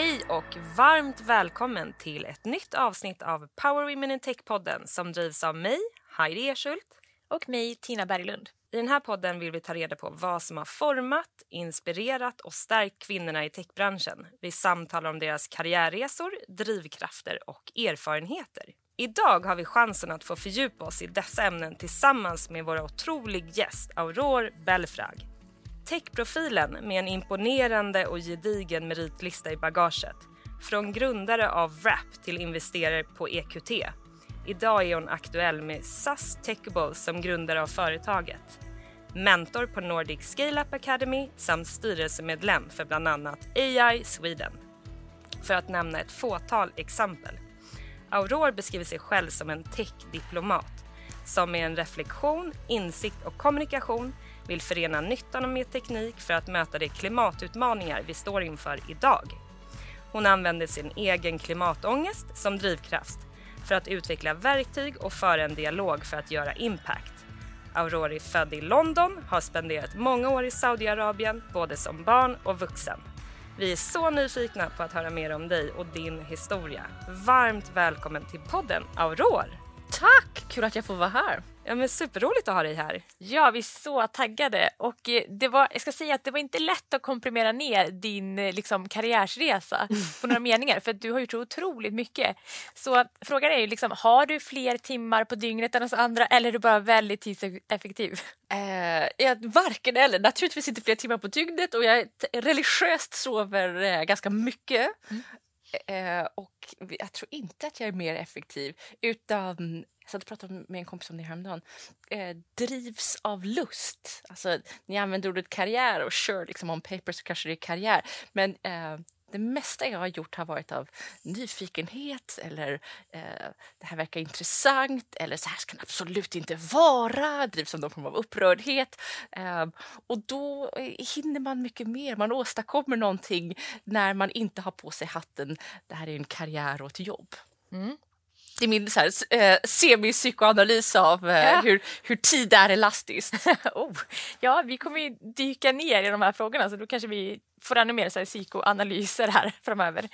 Hej och varmt välkommen till ett nytt avsnitt av Power Women in Tech-podden som drivs av mig, Heidi Erschult. Och mig, Tina Berglund. I den här podden vill vi ta reda på vad som har format, inspirerat och stärkt kvinnorna i techbranschen. Vi samtalar om deras karriärresor, drivkrafter och erfarenheter. Idag har vi chansen att få fördjupa oss i dessa ämnen tillsammans med vår otrolig gäst Aurore Belfrag. Techprofilen med en imponerande och gedigen meritlista i bagaget. Från grundare av Wrap till investerare på EQT. Idag är hon aktuell med SAS Techable som grundare av företaget. Mentor på Nordic Scaleup Academy samt styrelsemedlem för bland annat AI Sweden. För att nämna ett fåtal exempel. Aurore beskriver sig själv som en tech-diplomat som med en reflektion, insikt och kommunikation vill förena nyttan med teknik för att möta de klimatutmaningar vi står inför idag. Hon använder sin egen klimatångest som drivkraft för att utveckla verktyg och föra en dialog för att göra impact. Aurori är född i London, har spenderat många år i Saudiarabien både som barn och vuxen. Vi är så nyfikna på att höra mer om dig och din historia. Varmt välkommen till podden Aurore! Tack! Kul att jag får vara här. Ja, men superroligt att ha dig här. Ja, vi är så taggade. Och eh, det var, jag ska säga att det var inte lätt att komprimera ner din eh, liksom, karriärsresa på några meningar, för du har gjort så otroligt mycket. Så frågan är ju, liksom, har du fler timmar på dygnet än oss andra eller är du bara väldigt tidseffektiv? Eh, jag, varken eller. Naturligtvis inte fler timmar på dygnet och jag religiöst sover eh, ganska mycket. Mm. Eh, och jag tror inte att jag är mer effektiv utan jag satt och pratade med en kompis om det häromdagen. Eh, drivs av lust. Alltså, ni använder ordet karriär och kör liksom on paper så kanske det är karriär. Men eh, det mesta jag har gjort har varit av nyfikenhet eller eh, det här verkar intressant eller så här ska det absolut inte vara, drivs av någon form av upprördhet. Eh, och då eh, hinner man mycket mer, man åstadkommer någonting när man inte har på sig hatten, det här är en karriär och ett jobb. Mm. Är min så här, eh, semipsykoanalys av eh, ja. hur, hur tid är elastiskt. oh. Ja, vi kommer ju dyka ner i de här frågorna så då kanske vi får ännu mer så här, psykoanalyser här framöver.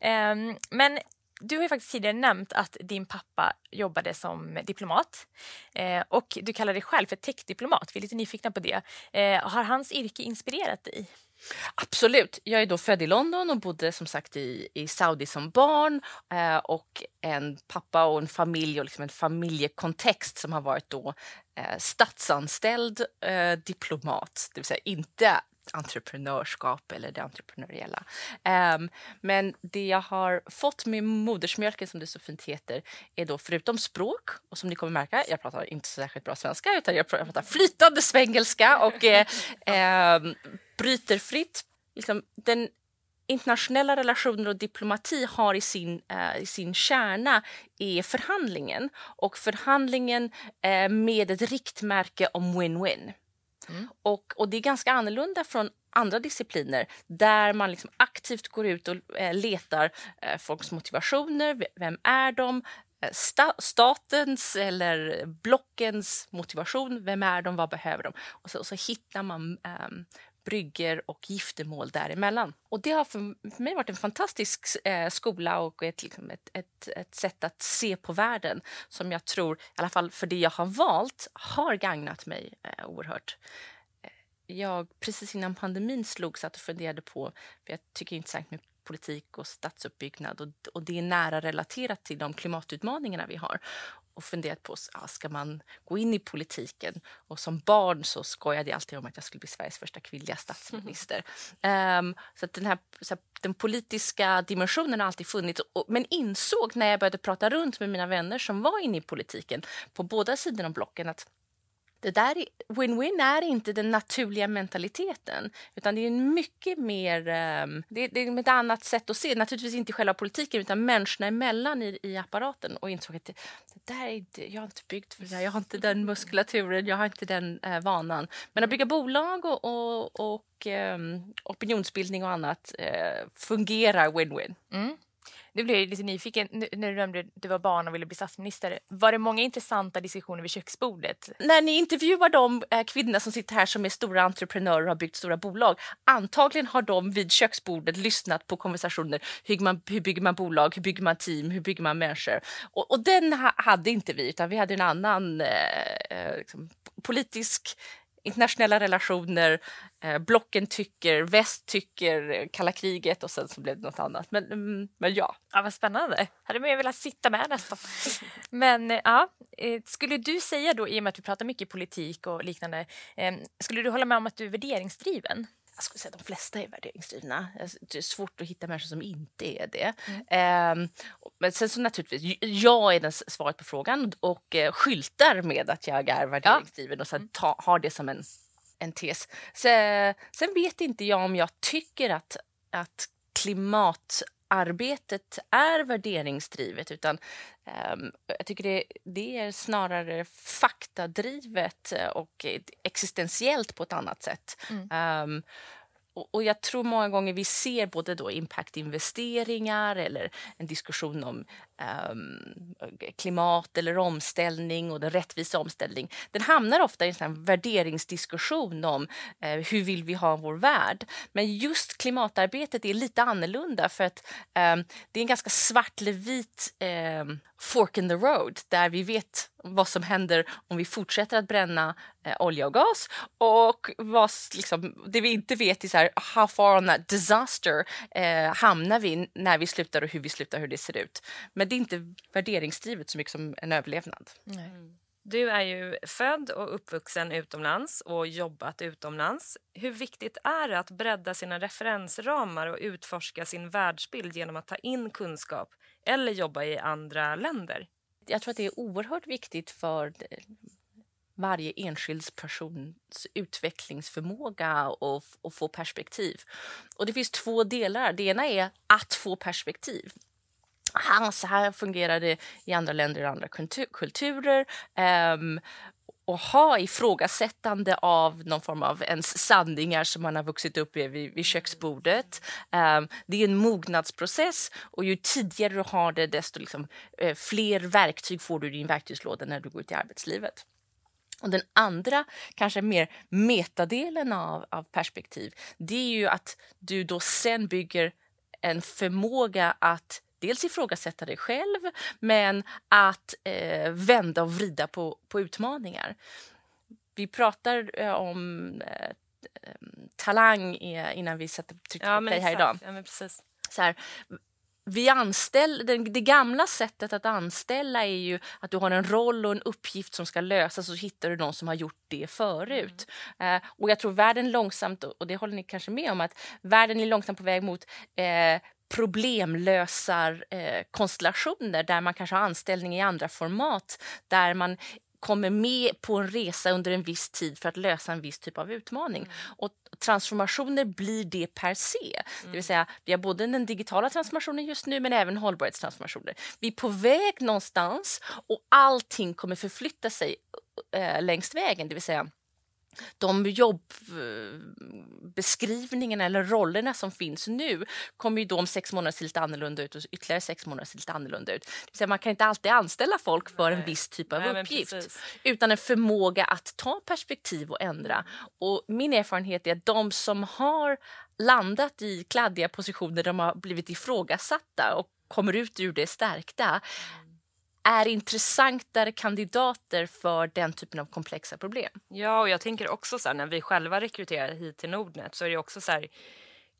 Um, men du har ju faktiskt tidigare nämnt att din pappa jobbade som diplomat eh, och du kallar dig själv för techdiplomat. Vi är lite nyfikna på det. Eh, har hans yrke inspirerat dig? Absolut. Jag är då född i London och bodde som sagt i, i Saudi som barn. Eh, och en pappa och en familj och liksom en familjekontext som har varit då eh, statsanställd eh, diplomat. Det vill säga inte entreprenörskap eller det entreprenöriella. Um, men det jag har fått med modersmjölken, som det så fint heter, är då förutom språk, och som ni kommer märka, jag pratar inte särskilt bra svenska, utan jag pratar flytande svengelska och eh, eh, bryter fritt. Liksom, den internationella relationer och diplomati har i sin, eh, i sin kärna är förhandlingen och förhandlingen eh, med ett riktmärke om win-win. Mm. Och, och det är ganska annorlunda från andra discipliner där man liksom aktivt går ut och eh, letar eh, folks motivationer. Vem är de? Eh, sta statens eller blockens motivation. Vem är de? Vad behöver de? Och så, och så hittar man um, brygger och giftermål däremellan. Och det har för, mig varit en fantastisk eh, skola och ett, liksom ett, ett, ett, sätt att se på världen som jag tror, i alla fall för det jag har valt, har gagnat mig eh, oerhört. Eh, jag, precis innan pandemin slog, satt och funderade på, för jag tycker det är intressant med politik och stadsuppbyggnad och, och det är nära relaterat till de klimatutmaningarna vi har och funderat på ja, ska man gå in i politiken. Och som barn så skojade jag alltid om att jag skulle bli Sveriges första kvinnliga statsminister. Mm. Um, så den, här, så här, den politiska dimensionen har alltid funnits. Och, men insåg när jag började prata runt med mina vänner som var inne i politiken på båda sidor om blocken att det där win-win är inte den naturliga mentaliteten utan det är en mycket mer, um, det, det, är ett annat sätt att se, naturligtvis inte själva politiken utan människorna emellan i, i apparaten och insåg att det, det där är inte, jag är inte byggd för det jag har inte den muskulaturen, jag har inte den eh, vanan. Men att bygga bolag och, och, och eh, opinionsbildning och annat eh, fungerar win-win. Mm. Nu blir jag lite nyfiken när du nämnde att du var barn och ville bli statsminister. Var det många intressanta diskussioner vid köksbordet? När ni intervjuar de eh, som sitter här som är stora entreprenörer och har byggt stora bolag, antagligen har de vid köksbordet lyssnat på konversationer. Hur, man, hur bygger man bolag? Hur bygger man team? Hur bygger man människor? Och, och den ha, hade inte vi, utan vi hade en annan eh, eh liksom, politisk internationella relationer, eh, blocken tycker, väst tycker, eh, kalla kriget och sen så blev det något annat. Men, mm, men ja. ja. Vad spännande. Hade man ju velat sitta med nästan. men eh, ja, eh, skulle du säga då, i och med att vi pratar mycket politik och liknande, eh, skulle du hålla med om att du är värderingsdriven? Jag skulle säga de flesta är värderingsdrivna. Det är svårt att hitta människor som inte är det. Mm. Um, men sen så naturligtvis, jag är den svaret på frågan och uh, skyltar med att jag är värderingsdriven ja. och sen ta, har det som en, en tes. Så, sen vet inte jag om jag tycker att, att klimatarbetet är värderingsdrivet utan um, jag tycker det, det, är snarare faktadrivet och existentiellt på ett annat sätt. Mm. Um, och, jag tror många gånger vi ser både då impactinvesteringar eller en diskussion om um, klimat eller omställning och den rättvisa omställning. Den hamnar ofta i en sån värderingsdiskussion om eh, hur vill vi ha vår värld. Men just klimatarbetet är lite annorlunda för att um, det är en ganska svart eller vit um, fork in the road där vi vet vad som händer om vi fortsätter att bränna eh, olja och gas och vad, liksom, det vi inte vet är så här, how far on that disaster eh, hamnar vi när vi slutar och hur vi slutar, hur det ser ut. Men det är inte värderingsdrivet så mycket som en överlevnad. Mm. Du är ju född och uppvuxen utomlands och jobbat utomlands. Hur viktigt är det att bredda sina referensramar och utforska sin världsbild genom att ta in kunskap eller jobba i andra länder? Jag tror att det är oerhört viktigt för varje enskild persons utvecklingsförmåga och, och få perspektiv. Och det finns två delar. Det ena är att få perspektiv. Aha, så här fungerar det i andra länder och andra kulturer. Um, och ha ifrågasättande av någon form av ens sanningar som man har vuxit upp i vid, vid köksbordet. Um, det är en mognadsprocess och ju tidigare du har det desto liksom, eh, fler verktyg får du i din verktygslåda när du går ut i arbetslivet. Och den andra, kanske mer metadelen av, av perspektiv, det är ju att du då sen bygger en förmåga att dels ifrågasätta dig själv men att eh, vända och vrida på, på utmaningar. Vi pratar eh, om eh, talang innan vi sätter tryckte ja, på play här idag. Ja, men precis. Så här, vi anställ, det, det, gamla sättet att anställa är ju att du har en roll och en uppgift som ska lösas och så hittar du någon som har gjort det förut. Mm. Uh, och jag tror världen långsamt, och det håller ni kanske med om, att världen är långsamt på väg mot uh, problemlösar eh, konstellationer där man kanske har anställning i andra format där man kommer med på en resa under en viss tid för att lösa en viss typ av utmaning. Mm. Och transformationer blir det per se. Det vill mm. säga, vi har både den digitala transformationen just nu men även hållbarhetstransformationer. Vi är på väg någonstans och allting kommer förflytta sig äh, längs vägen. Det vill säga de jobbeskrivningarna eller rollerna som finns nu kommer ju då om sex månader se lite annorlunda ut och ytterligare sex månader se lite annorlunda ut. Det man kan inte alltid anställa folk för Nej. en viss typ av Nej, uppgift utan en förmåga att ta perspektiv och ändra. Och min erfarenhet är att de som har landat i kladdiga positioner, de har blivit ifrågasatta och kommer ut ur det stärkta är intressantare kandidater för den typen av komplexa problem. Ja, och jag tänker också så här, när vi själva rekryterar hit till Nordnet så är det också så här,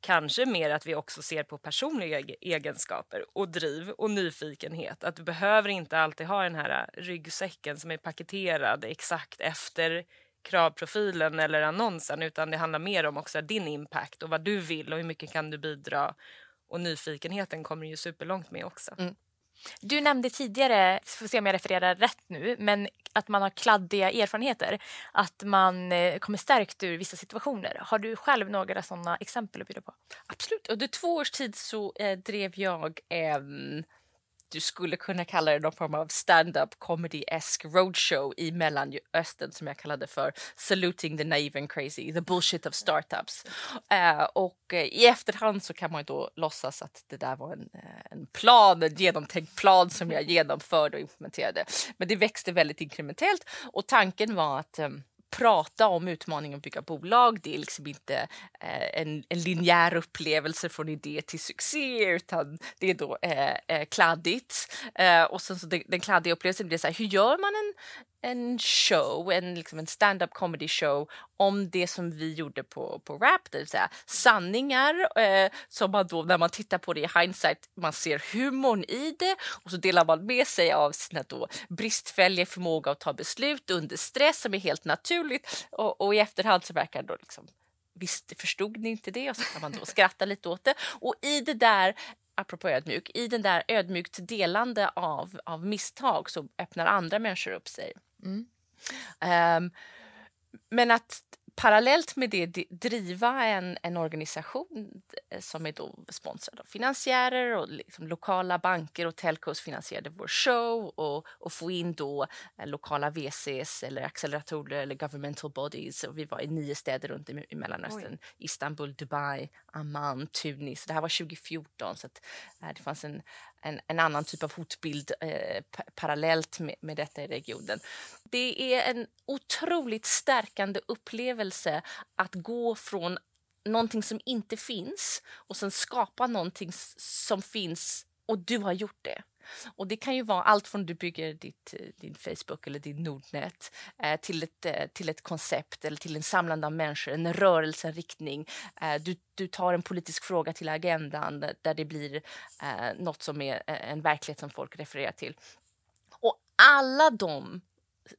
kanske mer att vi också ser på personliga egenskaper och driv och nyfikenhet. Att du behöver inte alltid ha den här ryggsäcken som är paketerad exakt efter kravprofilen eller annonsen utan det handlar mer om också din impact och vad du vill och hur mycket kan du bidra och nyfikenheten kommer ju superlångt med också. Mm. Du nämnde tidigare, får se om jag refererar rätt nu, men att man har kladdiga erfarenheter. Att man eh, kommer stärkt ur vissa situationer. Har du själv några sådana exempel att bjuda på? Absolut. Under två års tid så eh, drev jag eh, du skulle kunna kalla det någon form av stand-up comedy-esque roadshow i Mellanöstern som jag kallade för Saluting the naive and crazy, the bullshit of startups. Uh, och uh, i efterhand så kan man ju då låtsas att det där var en, uh, en plan, en genomtänkt plan som jag genomförde och implementerade. Men det växte väldigt inkrementellt och tanken var att um, prata om utmaningen att bygga bolag. Det är liksom inte eh, en, en linjär upplevelse från idé till succé utan det är då eh, eh, kladdigt. Eh, och sen så den, den kladdiga upplevelsen blir så här, hur gör man en, en show, en, liksom en stand-up comedy show om det som vi gjorde på, på rap, det vill säga sanningar eh, som man då när man tittar på det i hindsight, man ser humorn i det och så delar man med sig av sina då bristfälliga förmåga att ta beslut under stress som är helt naturligt och, och i efterhand så verkar det då liksom Visst förstod ni inte det? Och så kan man då skratta lite åt det. Och i det där apropå ödmjuk, i den där ödmjukt delande av, av misstag så öppnar andra människor upp sig. Mm. Um, men att parallellt med det driva en, en organisation eh, som är då sponsrad av finansiärer och liksom lokala banker och telcos finansierade vår show och, och få in då eh, lokala VCs eller acceleratorer eller governmental bodies. Och vi var i nio städer runt i, i Mellanöstern. Oj. Istanbul, Dubai, Amman, Tunis. Det här var 2014 så att, äh, det fanns en, en, en, annan typ av hotbild eh, parallellt med, med detta i regionen. Det är en otroligt stärkande upplevelse att gå från någonting som inte finns och sen skapa någonting som finns och du har gjort det. Och det kan ju vara allt från du bygger ditt, eh, din Facebook eller din Nordnet eh, till, ett, eh, till ett koncept eller till en samlande av människor, en rörelse, en riktning. Eh, du, du tar en politisk fråga till agendan där det blir eh, något som är eh, en verklighet som folk refererar till. Och alla de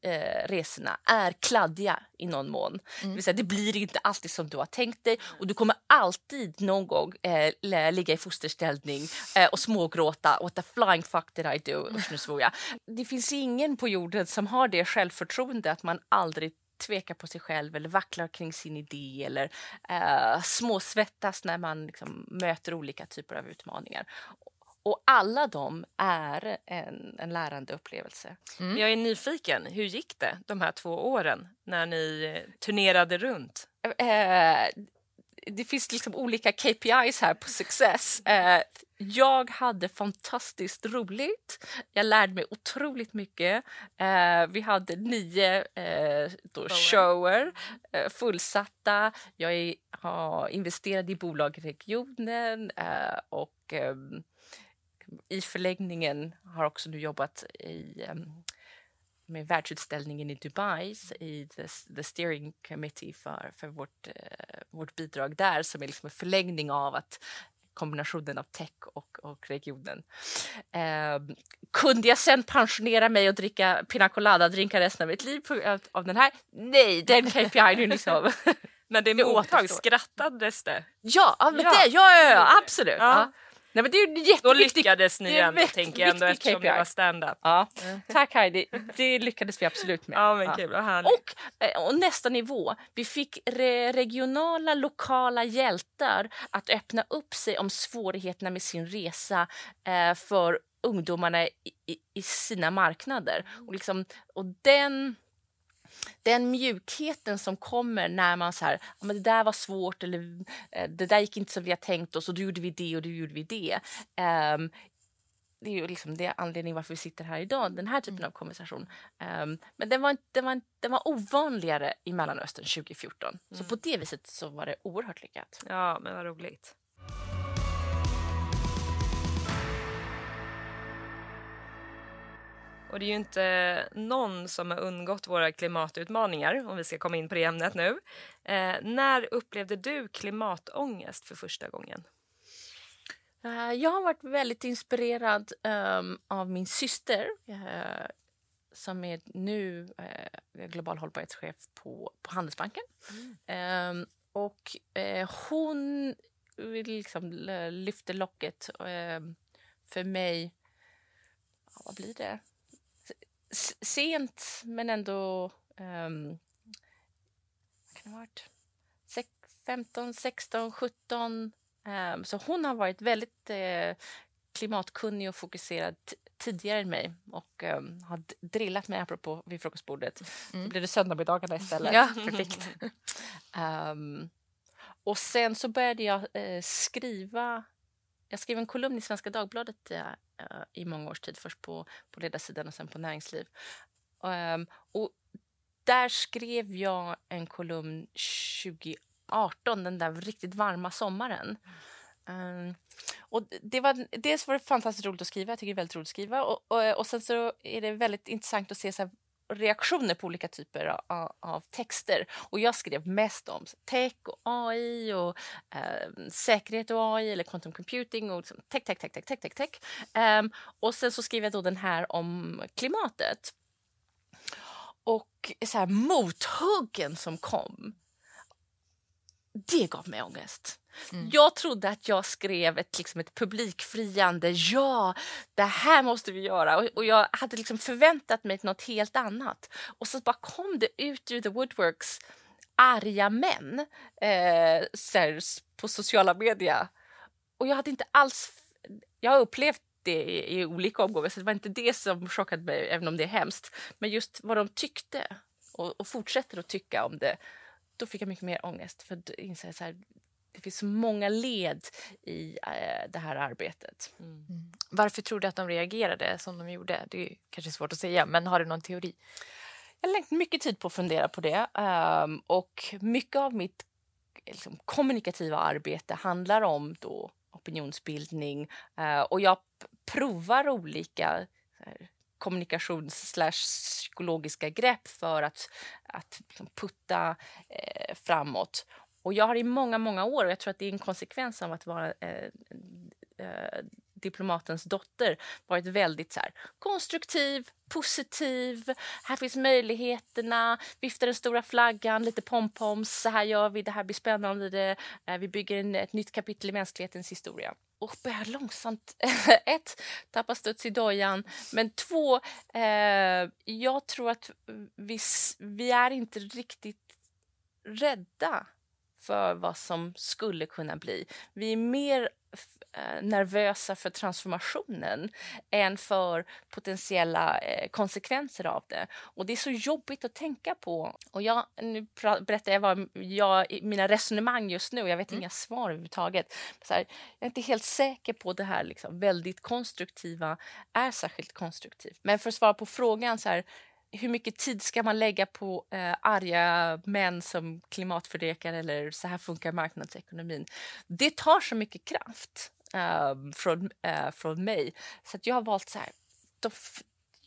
eh, resorna är kladdiga i någon mån. Mm. Det, vill säga, det blir inte alltid som du har tänkt dig och du kommer alltid någon gång eh, ligga i fosterställning eh, och smågråta. What the flying fuck did I do? Usch, nu svor jag. Det finns ingen på jorden som har det självförtroende att man aldrig tvekar på sig själv eller vacklar kring sin idé eller eh, småsvettas när man liksom, möter olika typer av utmaningar. Och alla de är en, en lärande upplevelse. Mm. Jag är nyfiken, hur gick det de här två åren när ni eh, turnerade runt? Eh, det finns liksom olika KPIs här på success. Eh, jag hade fantastiskt roligt. Jag lärde mig otroligt mycket. Eh, vi hade nio eh, då shower eh, fullsatta. Jag är, har investerat i bolag i regionen eh, och ehm, i förlängningen har också nu jobbat i, um, med världsutställningen i Dubai i the, the steering committee för, för vårt, uh, vårt bidrag där som är liksom en förlängning av att kombinationen av tech och, och regionen. Eh, kunde jag sen pensionera mig och dricka pina colada-drinkar resten av mitt liv av, av den här? Nej, den KPI är liksom... När det mottags skrattades det? Ja, ja, men Det, ja, ja, ja absolut. Ja. Nej, men det är jätteviktigt. Då lyckades ni ändå tänker jag ändå eftersom KPI. det var stand-up. Ja. Mm. Tack Heidi, det lyckades vi absolut med. Ja, men kul, ja. och, eh, och nästa nivå, vi fick re regionala lokala hjältar att öppna upp sig om svårigheterna med sin resa eh, för ungdomarna i, i, i, sina marknader. Och, liksom, och den den mjukheten som kommer när man så här, men det där var svårt eller eh, det där gick inte som vi har tänkt oss och då gjorde vi det och då gjorde vi det. Um, det är ju liksom det anledningen varför vi sitter här idag, den här typen mm. av konversation. Um, men den var, den, var, den var ovanligare i Mellanöstern 2014. Mm. Så på det viset så var det oerhört lyckat. Ja, men vad roligt. Och det är ju inte någon som har undgått våra klimatutmaningar, om vi ska komma in på det ämnet nu. Eh, när upplevde du klimatångest för första gången? Uh, jag har varit väldigt inspirerad um, av min syster uh, som är nu uh, global hållbarhetschef på, på Handelsbanken. Mm. Um, och hon liksom lyfte locket för mig, vad blir det, sent men ändå um, kan det ha varit 15, 16, 17. Um, så hon har varit väldigt uh, klimatkunnig och fokuserad tidigare än mig och um, har drillat mig apropå vid frukostbordet. Mm. Så blev det söndagsmiddagarna istället. ja, perfekt. um, och sen så började jag uh, skriva jag skrev en kolumn i Svenska Dagbladet uh, i många års tid. Först på, på ledarsidan och sen på näringsliv. Um, och där skrev jag en kolumn 2018, den där riktigt varma sommaren. Um, och det var, dels var det fantastiskt roligt att skriva, jag tycker det är väldigt roligt att skriva. Och, och, och sen så är det väldigt intressant att se så här, reaktioner på olika typer av, av, texter. Och jag skrev mest om tech och AI och eh, säkerhet och AI eller quantum computing och liksom tech, tech, tech, tech, tech, tech, tech. Um, och sen så skrev jag då den här om klimatet. Och så här mothuggen som kom, det gav mig ångest. Mm. Jag trodde att jag skrev ett, liksom ett publikfriande ja, det här måste vi göra. Och, och jag hade liksom förväntat mig något helt annat. Och så bara kom det ut ur the woodworks arga män eh, på sociala medier. Och jag hade inte alls... Jag har upplevt det i, i olika omgångar, så det var inte det som chockade mig, även om det är hemskt. Men just vad de tyckte och, och fortsätter att tycka om det då fick jag mycket mer ångest. För att inse så här, det finns så många led i äh, det här arbetet. Mm. Mm. Varför tror du att de reagerade som de gjorde? Det är kanske svårt att säga, men har du någon teori? Jag har lagt mycket tid på att fundera på det. Um, och mycket av mitt liksom, kommunikativa arbete handlar om då opinionsbildning. Uh, och jag provar olika här, kommunikations psykologiska grepp för att, att liksom putta eh, framåt. Och jag har i många, många år, och jag tror att det är en konsekvens av att vara eh, eh, diplomatens dotter, varit väldigt så här, konstruktiv, positiv. Här finns möjligheterna. Viftar den stora flaggan, lite pompoms. Så här gör vi, det här blir spännande. Det, eh, vi bygger en, ett nytt kapitel i mänsklighetens historia och börjar långsamt, ett, tappa studs i dojan, men två, eh, jag tror att vi, vi är inte riktigt rädda för vad som skulle kunna bli. Vi är mer eh, nervösa för transformationen än för potentiella eh, konsekvenser av det. Och det är så jobbigt att tänka på. Och jag, nu berättar jag vad jag, mina resonemang just nu, jag vet mm. inga svar överhuvudtaget. Här, jag är inte helt säker på det här liksom, väldigt konstruktiva är särskilt konstruktivt. Men för att svara på frågan så här, hur mycket tid ska man lägga på eh, arga män som klimatförnekar eller så här funkar marknadsekonomin? Det tar så mycket kraft eh, från, eh, från mig så att jag har valt så här,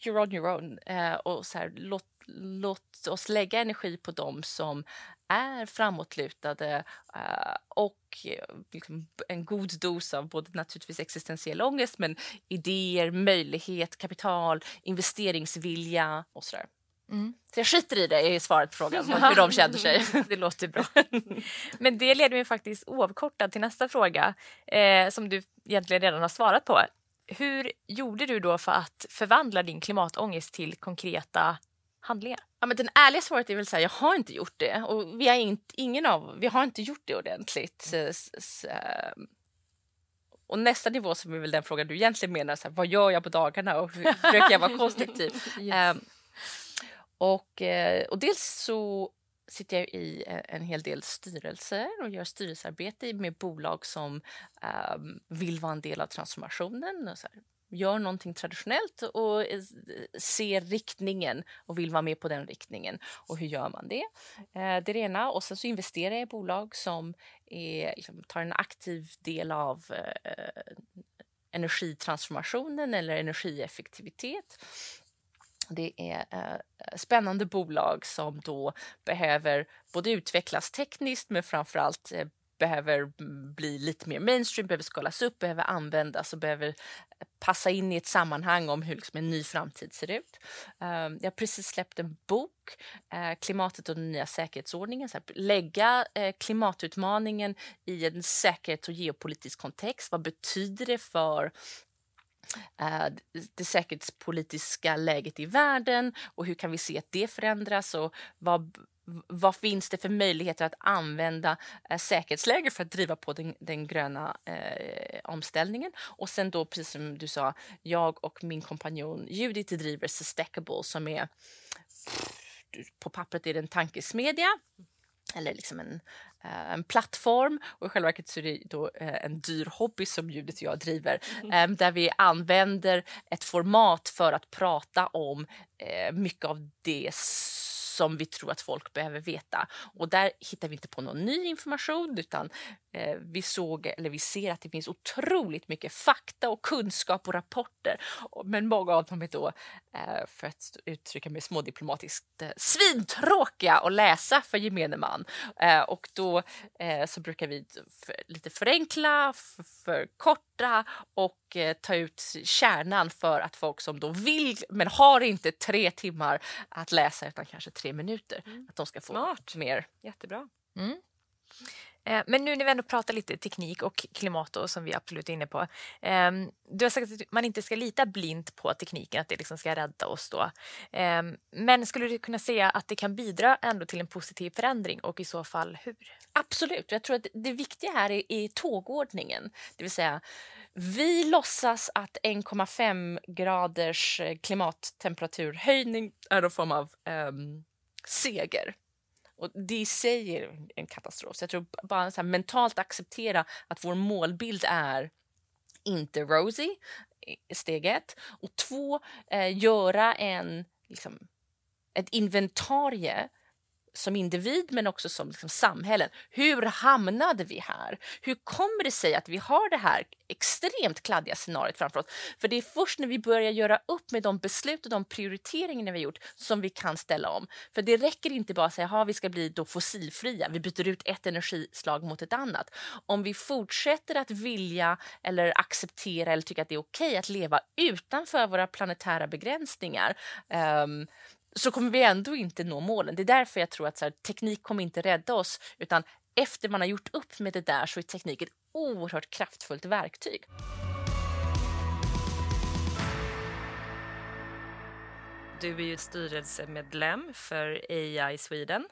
you're on your own eh, och så här, låt, låt oss lägga energi på dem som är framåtlutade uh, och liksom en god dos av både naturligtvis existentiell ångest men idéer, möjlighet, kapital, investeringsvilja och sådär. Mm. Så jag skiter i det i svaret på frågan, hur de känner sig. det låter bra. Men det leder mig faktiskt oavkortat till nästa fråga eh, som du egentligen redan har svarat på. Hur gjorde du då för att förvandla din klimatångest till konkreta handlingar? Ja, men den ärliga svaret är väl så här, jag har inte gjort det. Och vi, är inte, ingen av, vi har inte gjort det ordentligt. Mm. Och nästa nivå som är väl den frågan du egentligen menar, så här, vad gör jag på dagarna och hur försöker jag vara konstruktiv? yes. um, och, eh, och dels så sitter jag i eh, en hel del styrelser och gör styrelsearbete med bolag som um, vill vara en del av transformationen. Och så här, gör någonting traditionellt och ser riktningen och vill vara med på den riktningen. Och hur gör man det? Eh, det är det ena. Och sen så investerar jag i bolag som är, liksom, tar en aktiv del av eh, energitransformationen eller energieffektivitet. Det är eh, spännande bolag som då behöver både utvecklas tekniskt men framförallt eh, behöver bli lite mer mainstream, behöver skalas upp, behöver användas och behöver eh, passa in i ett sammanhang om hur liksom en ny framtid ser ut. Ehm, jag har precis släppt en bok, eh, Klimatet och den nya säkerhetsordningen. Så här, lägga eh, klimatutmaningen i en säkerhets och geopolitisk kontext. Vad betyder det för det säkerhetspolitiska läget i världen och hur kan vi se att det förändras och vad, vad finns det för möjligheter att använda eh, säkerhetsläge för att driva på den, den gröna eh, omställningen? Och sen då, precis som du sa, jag och min kompanjon Judith driver Sustackable som är på pappret är det en tankesmedja eller liksom en, uh, en plattform och i själva verket så är det då uh, en dyr hobby som Judith och jag driver um, där vi använder ett format för att prata om mycket av det som vi tror att folk behöver veta. Och där hittar vi inte på någon ny information utan vi såg, eller vi ser att det finns otroligt mycket fakta och kunskap och rapporter. Men många av dem är då, eh, för att uttrycka mig smådiplomatiskt, eh, svintråkiga att läsa för gemene man. Eh, och då eh, så brukar vi lite förenkla, förkorta och eh, ta ut kärnan för att folk som då vill men har inte tre timmar att läsa utan kanske tre minuter, mm. att de ska få Smart. mer. Jättebra. Mm. Eh, men nu när vi ändå pratar lite teknik och klimat då, som vi absolut är inne på. Ehm, du har sagt att man inte ska lita blint på tekniken, att det liksom ska rädda oss då. Ehm, men skulle du kunna säga att det kan bidra ändå till en positiv förändring och i så fall hur? Absolut. Jag tror att det viktiga här är, är tågordningen. Det vill säga, vi låtsas att 1,5 graders klimattemperaturhöjning är en form av um, seger. Och det i sig är en katastrof. Så jag tror bara så mentalt acceptera att vår målbild är inte rosy, steg ett. Och två, eh, göra en, liksom, ett inventarie som individ men också som liksom samhällen. Hur hamnade vi här? Hur kommer det sig att vi har det här extremt kladdiga scenariot framför oss? För det är först när vi börjar göra upp med de beslut och de prioriteringar vi har gjort som vi kan ställa om. För det räcker inte bara att säga att vi ska bli då fossilfria, vi byter ut ett energislag mot ett annat. Om vi fortsätter att vilja eller acceptera eller tycka att det är okej okay att leva utanför våra planetära begränsningar um, så kommer vi ändå inte nå målen. Det är därför jag tror att så här, teknik kommer inte rädda oss utan efter man har gjort upp med det där så är teknik ett oerhört kraftfullt verktyg. Du är ju styrelsemedlem för AI Sweden.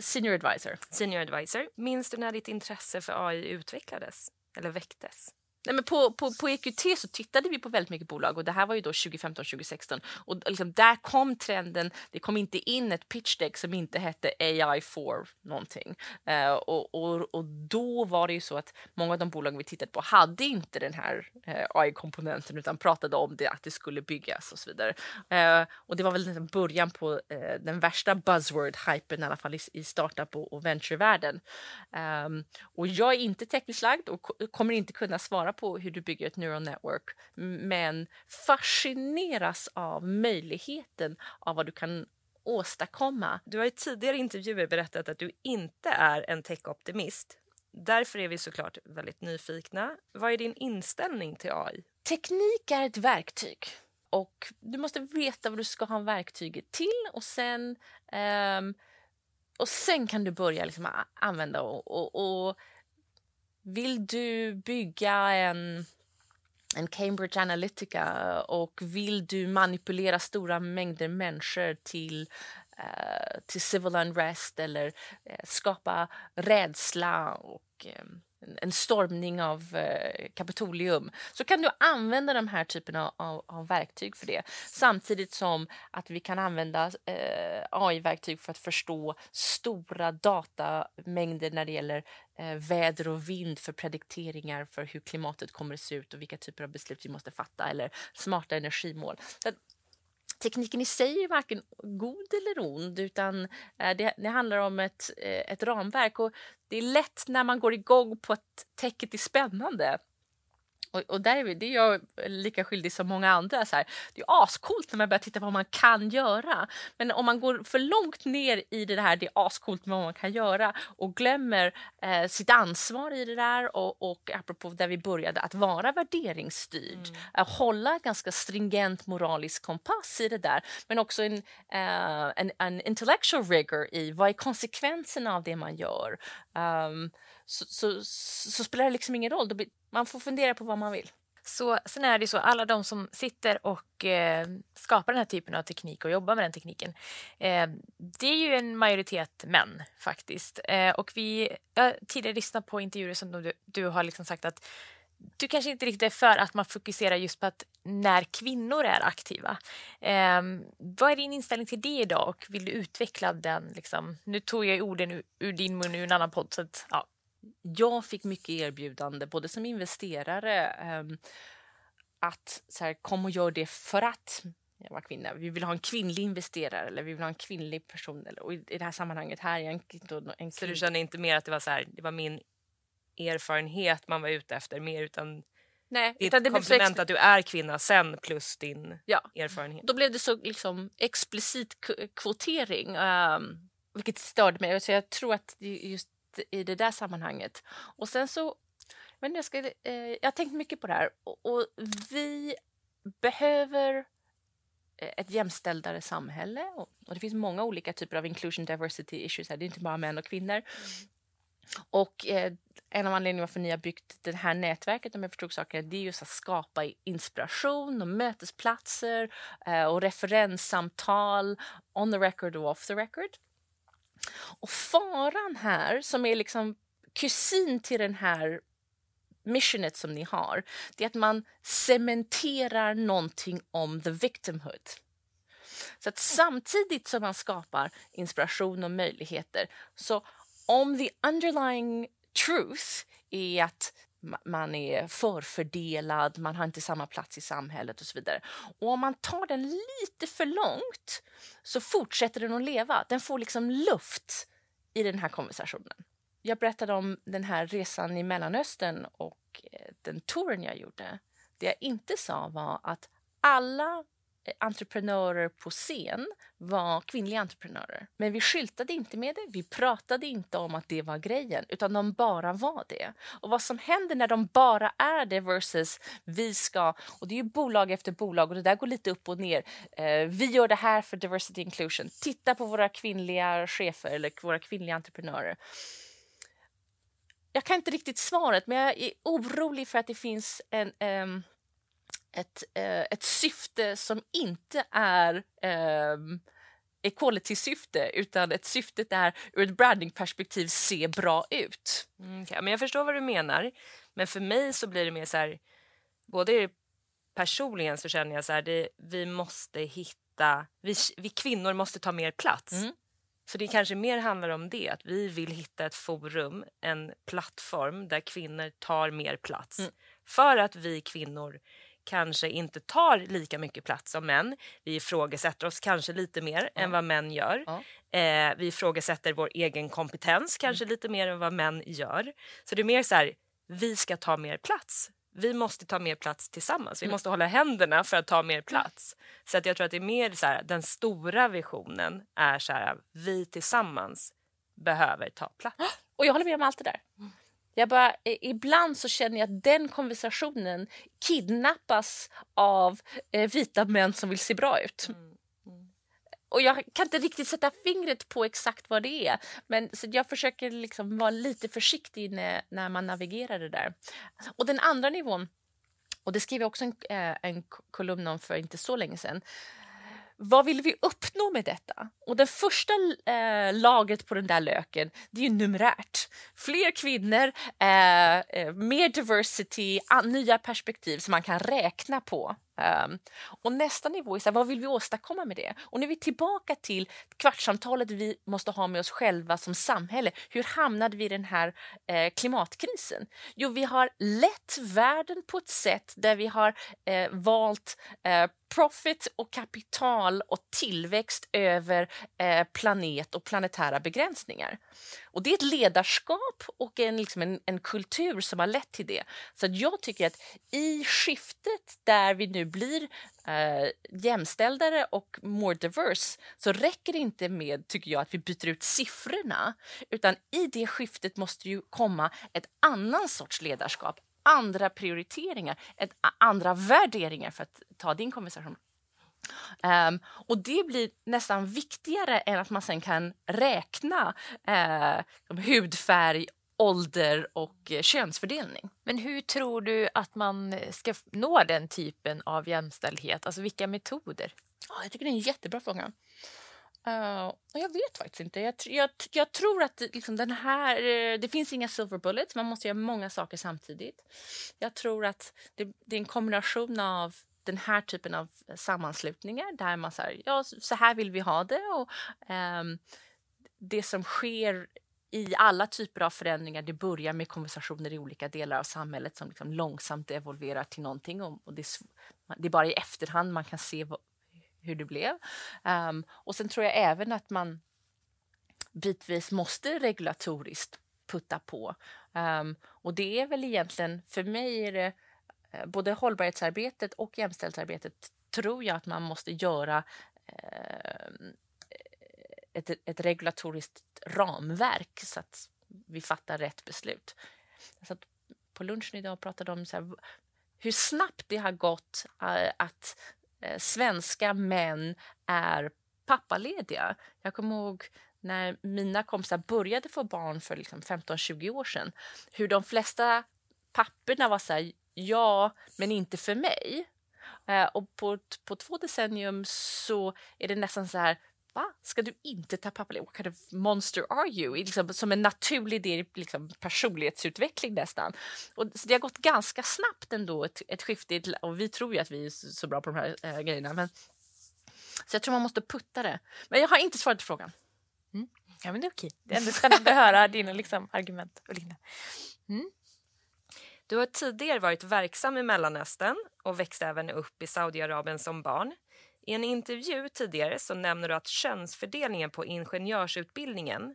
Senior advisor. Senior advisor. Minns du när ditt intresse för AI utvecklades eller väcktes? Nej, men på, på, på EQT så tittade vi på väldigt mycket bolag och det här var ju då 2015-2016 och liksom där kom trenden. Det kom inte in ett pitch deck som inte hette AI for någonting uh, och, och, och då var det ju så att många av de bolag vi tittade på hade inte den här uh, eh, AI-komponenten utan pratade om det att det skulle byggas och så vidare. Uh, och det var väl liksom början på eh, den värsta buzzword-hypen i alla fall i, i startup och, och venturevärlden. Um, och jag är inte tekniskt lagd och kommer inte kunna svara på hur du bygger ett neural network men fascineras av möjligheten av vad du kan åstadkomma. Du har i tidigare intervjuer berättat att du inte är en techoptimist. Därför är vi såklart väldigt nyfikna. Vad är din inställning till AI? Teknik är ett verktyg och du måste veta vad du ska ha verktyget till och sen um, och sen kan du börja liksom använda och, och, och vill du bygga en, en Cambridge Analytica och vill du manipulera stora mängder människor till uh, till civil unrest eller uh, skapa rädsla och um, en stormning av eh, Kapitolium så kan du använda de här typerna av, av, verktyg för det. Samtidigt som att vi kan använda eh, AI-verktyg för att förstå stora datamängder när det gäller eh, väder och vind för predikteringar för hur klimatet kommer att se ut och vilka typer av beslut vi måste fatta eller smarta energimål. Så tekniken i sig är varken god eller ond utan eh, det, det handlar om ett, eh, ett ramverk och det är lätt när man går igång på att täcket är spännande och, och där är vi, det är jag lika skyldig som många andra. Så här, det är ascoolt när man börjar titta på vad man kan göra. Men om man går för långt ner i det här, det är ascoolt med vad man kan göra och glömmer eh, sitt ansvar i det där och, och apropå där vi började, att vara värderingsstyrd. Mm. Att hålla ganska stringent moralisk kompass i det där. Men också en, eh, en, en intellectual rigor i vad är konsekvenserna av det man gör. Um, så, så, så, spelar det liksom ingen roll. Man får fundera på vad man vill. Så sen är det så, alla de som sitter och eh, skapar den här typen av teknik och jobbar med den tekniken, eh, det är ju en majoritet män faktiskt. Eh, och vi, jag har tidigare lyssnat på intervjuer som du, du har liksom sagt att du kanske inte riktigt är för att man fokuserar just på att när kvinnor är aktiva. Eh, vad är din inställning till det idag och vill du utveckla den? Liksom? Nu tog jag orden ur, ur din mun ur en annan podd. Så att, ja. Jag fick mycket erbjudande, både som investerare eh, att så här, kom och gör det för att jag var kvinna. Vi vill ha en kvinnlig investerare eller vi vill ha en kvinnlig person. Eller, och i, det här sammanhanget här är en, en, en Så du känner inte mer att det var så här, det var min erfarenhet man var ute efter mer utan Nej, ditt utan det komplement att du är kvinna sen plus din Ja. erfarenhet. Då blev det så liksom explicit kvotering, um, vilket störde mig. Så jag tror att just i det där sammanhanget. Och sen så, men jag, ska, eh, jag har tänkt mycket på det här och, och vi behöver eh, ett jämställdare samhälle och, och det finns många olika typer av inclusion diversity issues här. Det är inte bara män och kvinnor. Och eh, en av anledningarna varför ni har byggt det här nätverket, om jag förstod saken, det är just att skapa inspiration och mötesplatser eh, och referenssamtal on the record och off the record. Och faran här, som är liksom kusin till den här missionet som ni har, det är att man cementerar någonting om the victimhood. Så att samtidigt som man skapar inspiration och möjligheter så om the underlying truth är att man är förfördelad, man har inte samma plats i samhället och så vidare. Och om man tar den lite för långt så fortsätter den att leva. Den får liksom luft i den här konversationen. Jag berättade om den här resan i Mellanöstern och eh, den touren jag gjorde. Det jag inte sa var att alla entreprenörer på scen var kvinnliga entreprenörer. Men vi skyltade inte med det, vi pratade inte om att det var grejen, utan de bara var det. Och vad som händer när de bara är det versus vi ska, och det är ju bolag efter bolag och det där går lite upp och ner. Eh, vi gör det här för diversity inclusion. Titta på våra kvinnliga chefer eller våra kvinnliga entreprenörer. Jag kan inte riktigt svaret, men jag är orolig för att det finns en um, ett, eh, ett syfte som inte är um, equality-syfte utan ett syfte där ur ett brandingperspektiv se bra ut. Mm, okej, men jag förstår vad du menar. Men för mig så blir det mer så här, både personligen så känner jag så här, det, vi måste hitta, vi, vi kvinnor måste ta mer plats. Mm. Så det kanske mer handlar om det, att vi vill hitta ett forum, en plattform där kvinnor tar mer plats. Mm. För att vi kvinnor kanske inte tar lika mycket plats som män. Vi ifrågasätter oss kanske lite mer än vad män gör. Ja. Eh, vi ifrågasätter vår egen kompetens kanske lite mer än vad män gör. Så det är mer så här, vi ska ta mer plats. Vi måste ta mer plats tillsammans. Vi Mm. måste hålla händerna för att ta mer plats. Så att jag tror att det är mer så här, den stora visionen är så här, vi tillsammans behöver ta plats. Och jag håller med om allt det där. Jag bara, ibland så känner jag att den konversationen kidnappas av eh, vita män som vill se bra ut. Och jag kan inte riktigt sätta fingret på exakt vad det är. Men så jag försöker liksom vara lite försiktig när, när man navigerar det där. Och den andra nivån, och det skrev jag också en, eh, en kolumn om för inte så länge sedan. Vad vill vi uppnå med detta? Och det första eh, lagret på den där löken, det är ju numerärt. Fler kvinnor, eh, eh mer diversity, nya perspektiv som man kan räkna på. Um, och nästa nivå är så här, vad vill vi åstadkomma med det? Och nu är vi tillbaka till kvartssamtalet vi måste ha med oss själva som samhälle. Hur hamnade vi i den här eh, klimatkrisen? Jo, vi har lett världen på ett sätt där vi har eh, valt eh, profit och kapital och tillväxt över eh, planet och planetära begränsningar. Och det är ett ledarskap och en, liksom en, en kultur som har lett till det. Så att jag tycker att i skiftet där vi nu blir eh, jämställdare och more diverse så räcker det inte med, tycker jag, att vi byter ut siffrorna. Utan i det skiftet måste ju komma ett annan sorts ledarskap, andra prioriteringar, ett, andra värderingar för att ta din konversation. Ehm, och det blir nästan viktigare än att man sen kan räkna eh, hudfärg ålder och eh, könsfördelning. Men hur tror du att man ska nå den typen av jämställdhet? Alltså vilka metoder? Ja, jag tycker det är en jättebra fråga. Uh, jag vet faktiskt inte. Jag, jag, jag tror att liksom den här, uh, det finns inga silver bullets. Man måste göra många saker samtidigt. Jag tror att det, det är en kombination av den här typen av sammanslutningar där man säger ja, så här vill vi ha det. Och, um, det som sker i alla typer av förändringar, det börjar med konversationer i olika delar av samhället som liksom långsamt evolverar till någonting. Och, det, är, det är bara i efterhand man kan se vad, hur det blev. Um, och sen tror jag även att man bitvis måste regulatoriskt putta på. Um, och det är väl egentligen, för mig är det Eh, både hållbarhetsarbetet och jämställdhetsarbetet tror jag att man måste göra eh, ett, ett regulatoriskt ramverk så att vi fattar rätt beslut. Så på lunchen idag pratade de om så här, hur snabbt det har gått eh, att svenska män är pappalediga. Jag kommer ihåg när mina kompisar började få barn för liksom 15-20 år sedan. Hur de flesta papporna var så här, ja, men inte för mig. Uh, och på, på två decennium så är det nästan så här, va? Ska du inte ta pappaledigt? What kind of monster are you? Liksom, som en naturlig del liksom, personlighetsutveckling nästan. Och, det har gått ganska snabbt ändå, ett, ett skifte. Och vi tror ju att vi är så bra på de här äh, grejerna. Men, så jag tror man måste putta det. Men jag har inte svarat på frågan. Mm. Ja, men det är okej. Det är ändå spännande att höra dina liksom, argument. Och mm. Du har tidigare varit verksam i Mellanöstern och växte även upp i Saudiarabien som barn. I en intervju tidigare så nämner du att könsfördelningen på ingenjörsutbildningen,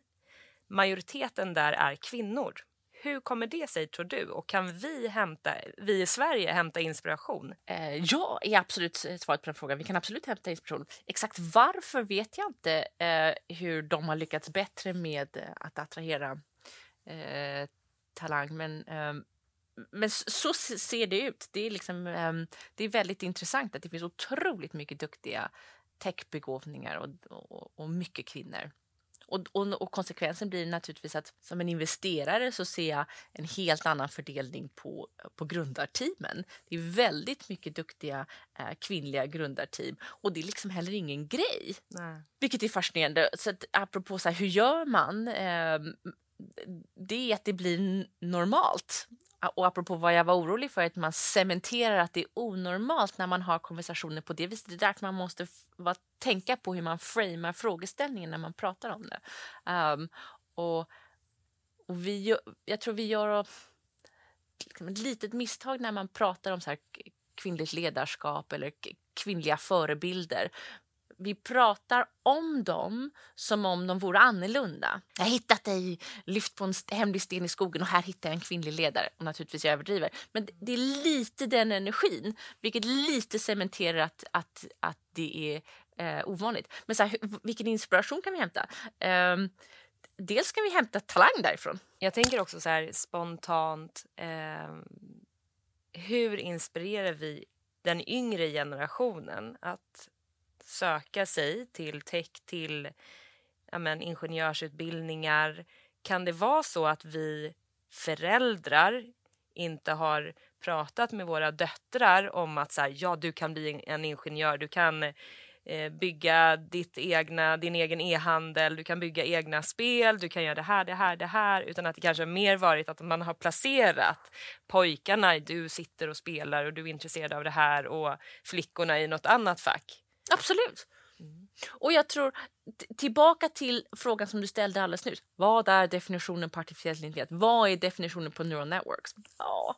majoriteten där är kvinnor. Hur kommer det sig tror du och kan vi, hämta, vi i Sverige hämta inspiration? Eh, ja, är absolut svaret på den frågan. Vi kan absolut hämta inspiration. Exakt varför vet jag inte eh, hur de har lyckats bättre med att attrahera eh, talang. Men ehm, men så ser det ut. Det är, liksom, um, det är väldigt intressant att det finns otroligt mycket duktiga techbegåvningar och, och, och mycket kvinnor. Och, och, och, konsekvensen blir naturligtvis att som en investerare så ser jag en helt annan fördelning på, på grundarteamen. Det är väldigt mycket duktiga eh, kvinnliga grundarteam och det är liksom heller ingen grej. Nej. Vilket är fascinerande. Så att, apropå så här, hur gör man? Eh, det är att det blir normalt och apropå vad jag var orolig för, att man cementerar att det är onormalt när man har konversationer på det viset. Det är därför man måste va, tänka på hur man framar frågeställningen när man pratar om det. Um, och, och vi, jag tror vi gör liksom ett litet misstag när man pratar om så här kvinnligt ledarskap eller kvinnliga förebilder vi pratar om dem som om de vore annorlunda. Jag har hittat dig lyft på en hemlig sten i skogen och här hittar jag en kvinnlig ledare. Och naturligtvis jag överdriver. Men det är lite den energin, vilket lite cementerar att, att, att det är eh, ovanligt. Men så här, vilken inspiration kan vi hämta? Eh, dels kan vi hämta talang därifrån. Jag tänker också så här spontant. Eh, hur inspirerar vi den yngre generationen att söka sig till tech, till ja, men, ingenjörsutbildningar? Kan det vara så att vi föräldrar inte har pratat med våra döttrar om att så här, ja, du kan bli en ingenjör, du kan eh, bygga ditt egna, din egen e-handel, du kan bygga egna spel, du kan göra det här, det här, det här, utan att det kanske mer varit att man har placerat pojkarna, du sitter och spelar och du är intresserad av det här. Och flickorna i något annat fack. Absolut. Mm. Och jag tror, tillbaka till frågan som du ställde alldeles nyss. Vad är definitionen på artificiell intelligens? Vad är definitionen på neural networks? Ja,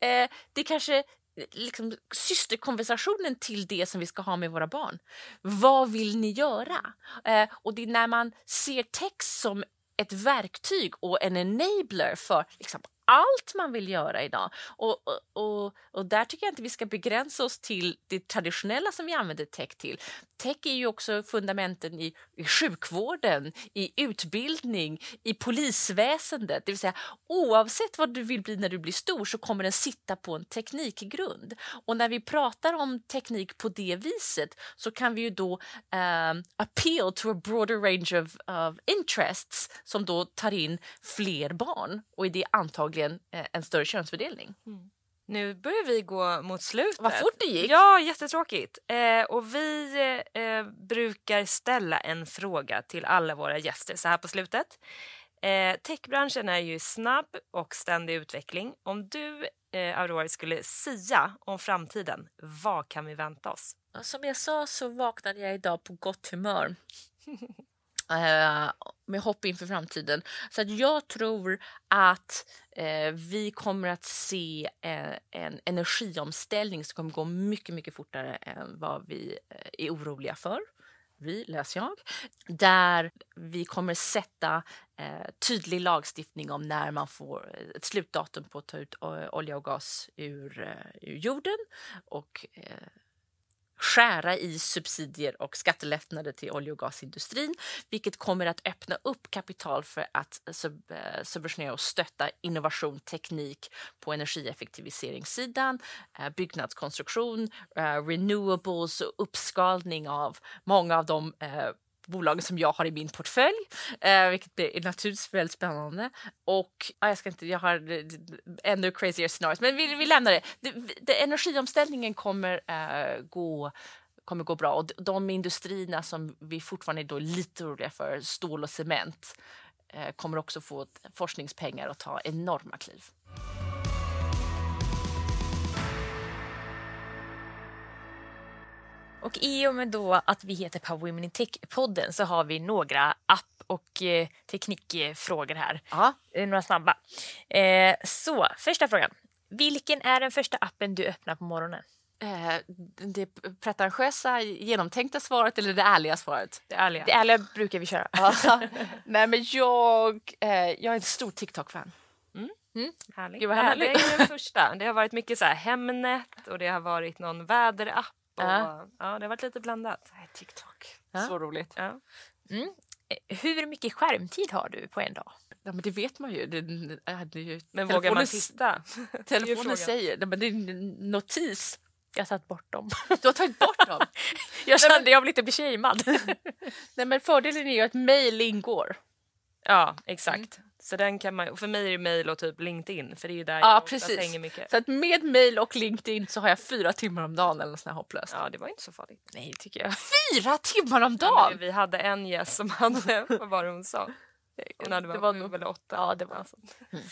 eh, det är kanske liksom systerkonversationen till det som vi ska ha med våra barn. Vad vill ni göra? Eh, och det är när man ser text som ett verktyg och en enabler för liksom, allt man vill göra idag. Och, och, och, och, där tycker jag inte vi ska begränsa oss till det traditionella som vi använder tech till. Tech är ju också fundamenten i, i sjukvården, i utbildning, i polisväsendet. Det vill säga oavsett vad du vill bli när du blir stor så kommer den sitta på en teknikgrund. Och när vi pratar om teknik på det viset så kan vi ju då um, appeal to a broader range of, of interests som då tar in fler barn och i det antagligen eh, en större könsfördelning. Mm. Nu börjar vi gå mot slutet. Vad fort det gick! Ja, jättetråkigt. Eh, och vi eh, brukar ställa en fråga till alla våra gäster så här på slutet. Eh, techbranschen är ju snabb och ständig utveckling. Om du, eh, Aurora, skulle sia om framtiden, vad kan vi vänta oss? Som jag sa så vaknade jag idag på gott humör. Eh, med hopp inför framtiden. Så att jag tror att eh, vi kommer att se en, en energiomställning som kommer gå mycket, mycket fortare än vad vi eh, är oroliga för. Vi, läser jag. Där vi kommer sätta eh, tydlig lagstiftning om när man får ett slutdatum på att ta ut olja och gas ur, eh, ur jorden och skära i subsidier och skattelättnader till olje och gasindustrin vilket kommer att öppna upp kapital för att sub eh, subventionera och stötta innovation, teknik på energieffektiviseringssidan, eh, byggnadskonstruktion, eh, renewables och uppskalning av många av de bolagen som jag har i min portfölj, eh, vilket är naturligtvis väldigt spännande. Och ah, jag ska inte, jag har eh, ännu crazier scenarios, men vi, vi lämnar det. det, det energiomställningen kommer eh, gå kommer gå bra och de industrierna som vi fortfarande är då lite oroliga för, stål och cement, eh, kommer också få forskningspengar och ta enorma kliv. Och i och med då att vi heter Power Women in Tech-podden så har vi några app och eh, teknikfrågor här. Aha. Eh, några snabba. Eh, så, första frågan. Vilken är den första appen du öppnar på morgonen? Eh, det pretentiösa, genomtänkta svaret eller det ärliga svaret? Det ärliga. Det ärliga brukar vi köra. Nej, men jag, eh, jag är en stor TikTok-fan. Mm. Mm. Härligt. Gud, vad härligt. Det är den första. Det har varit mycket så här Hemnet och det har varit någon väderapp och, ja. ja, det har varit lite blandat. TikTok, ja. så roligt. Ja. Mm. Eh, hur mycket skärmtid har du på en dag? Ja, men det vet man ju. Det, det ju men vågar man titta? Telefonen säger det, men det är en notis. Jag har tagit bort dem. Du har tagit bort dem? jag kände att jag vill inte bli. Nej, men fördelen är ju att mejl ingår. Ja, exakt. Mm. Så den kan man, för mig är det mail och typ LinkedIn för det är där ja, jag precis. hänger mycket. Så att med mail och LinkedIn så har jag fyra timmar om dagen eller sånt hopplöst. Ja det var inte så farligt. Nej tycker jag. Fyra timmar om dagen? Ja, vi hade en gäst som hade, vad var det hon sa? Hon hade det var sju eller åtta. Ja det var alltså. Mm.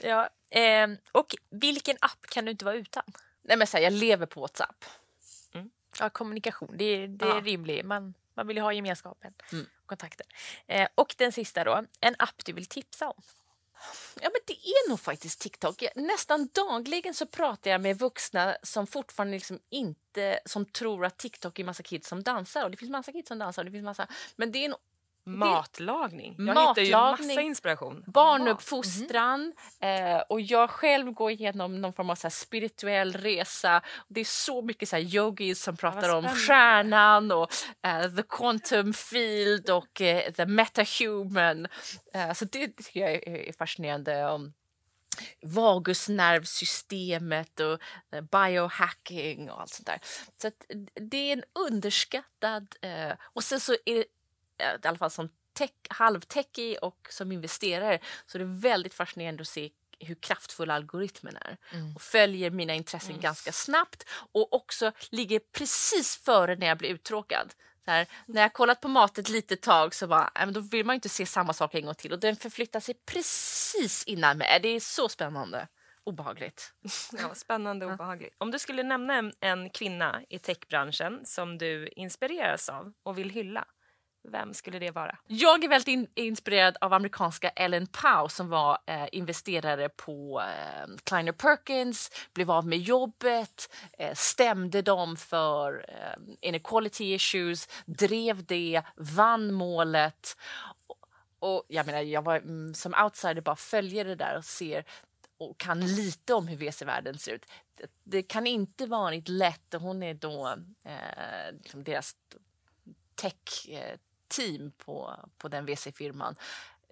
Ja, eh, och vilken app kan du inte vara utan? Nej men så här, jag lever på Whatsapp. Mm. Ja kommunikation, det, det ja. är rimligt. Man, man vill ju ha gemenskapen. Mm kontakter. Eh, och den sista då, en app du vill tipsa om. Ja, men det är nog faktiskt TikTok. Nästan dagligen så pratar jag med vuxna som fortfarande liksom inte som tror att TikTok är massa kids som dansar. Och det finns massa kids som dansar. Och det finns massa, men det är en Matlagning. Jag Matlagning, hittar ju massa inspiration. Barnuppfostran mm. eh, och jag själv går igenom någon form av så spirituell resa. Det är så mycket så yogis som pratar om stjärnan och uh, the quantum field och uh, the metahuman. Uh, så det tycker jag är fascinerande. om vagusnervsystemet och biohacking och allt sånt där. Så det är en underskattad... och sen så är i alla fall som tech, halvtechig och som investerare så är det väldigt fascinerande att se hur kraftfull algoritmen är och följer mina intressen mm. ganska snabbt och också ligger precis före när jag blir uttråkad. Här, när jag kollat på mat ett litet tag så bara, äh, då vill man inte se samma sak en gång till och den förflyttar sig precis innan mig. Det är så spännande. Obehagligt. Ja, spännande och obehagligt. Om du skulle nämna en, en kvinna i techbranschen som du inspireras av och vill hylla, vem skulle det vara? Jag är väldigt in inspirerad av amerikanska Ellen Pau som var eh, investerare på eh, Kleiner Perkins, blev av med jobbet, eh, stämde dem för eh, inequality issues, drev det, vann målet. Och, och jag menar, jag var mm, som outsider bara följer det där och ser och kan lite om hur VC-världen ser ut. Det, det, kan inte varit lätt. Hon är då eh, liksom deras eh, tech-team på, på den VC-firman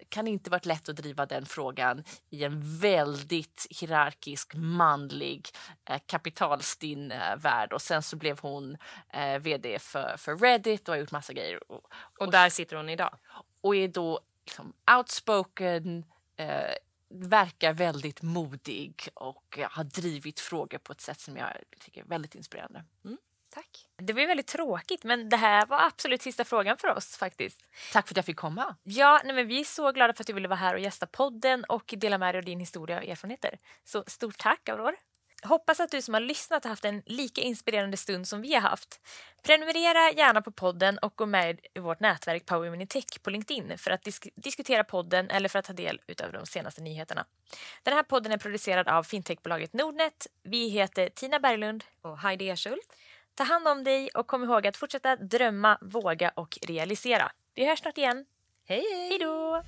kan inte varit lätt att driva den frågan i en väldigt hierarkisk, manlig, eh, kapitalstinn eh, värld. Och sen så blev hon eh, vd för, för Reddit och har gjort massa grejer. Och, och, och där sitter hon idag? Och är då liksom outspoken, eh, verkar väldigt modig och har drivit frågor på ett sätt som jag tycker är väldigt inspirerande. Mm. Tack. Det var väldigt tråkigt, men det här var absolut sista frågan för oss faktiskt. Tack för att jag fick komma. Ja, nej, men vi är så glada för att du ville vara här och gästa podden och dela med dig av din historia och erfarenheter. Så stort tack, Aurore. Hoppas att du som har lyssnat har haft en lika inspirerande stund som vi har haft. Prenumerera gärna på podden och gå med i vårt nätverk Power Women Tech på LinkedIn för att disk diskutera podden eller för att ta del av de senaste nyheterna. Den här podden är producerad av fintechbolaget Nordnet. Vi heter Tina Berglund och Heidi Ershult. Ta hand om dig och kom ihåg att fortsätta drömma, våga och realisera. Vi hörs snart igen. Hej, hej! Hej då!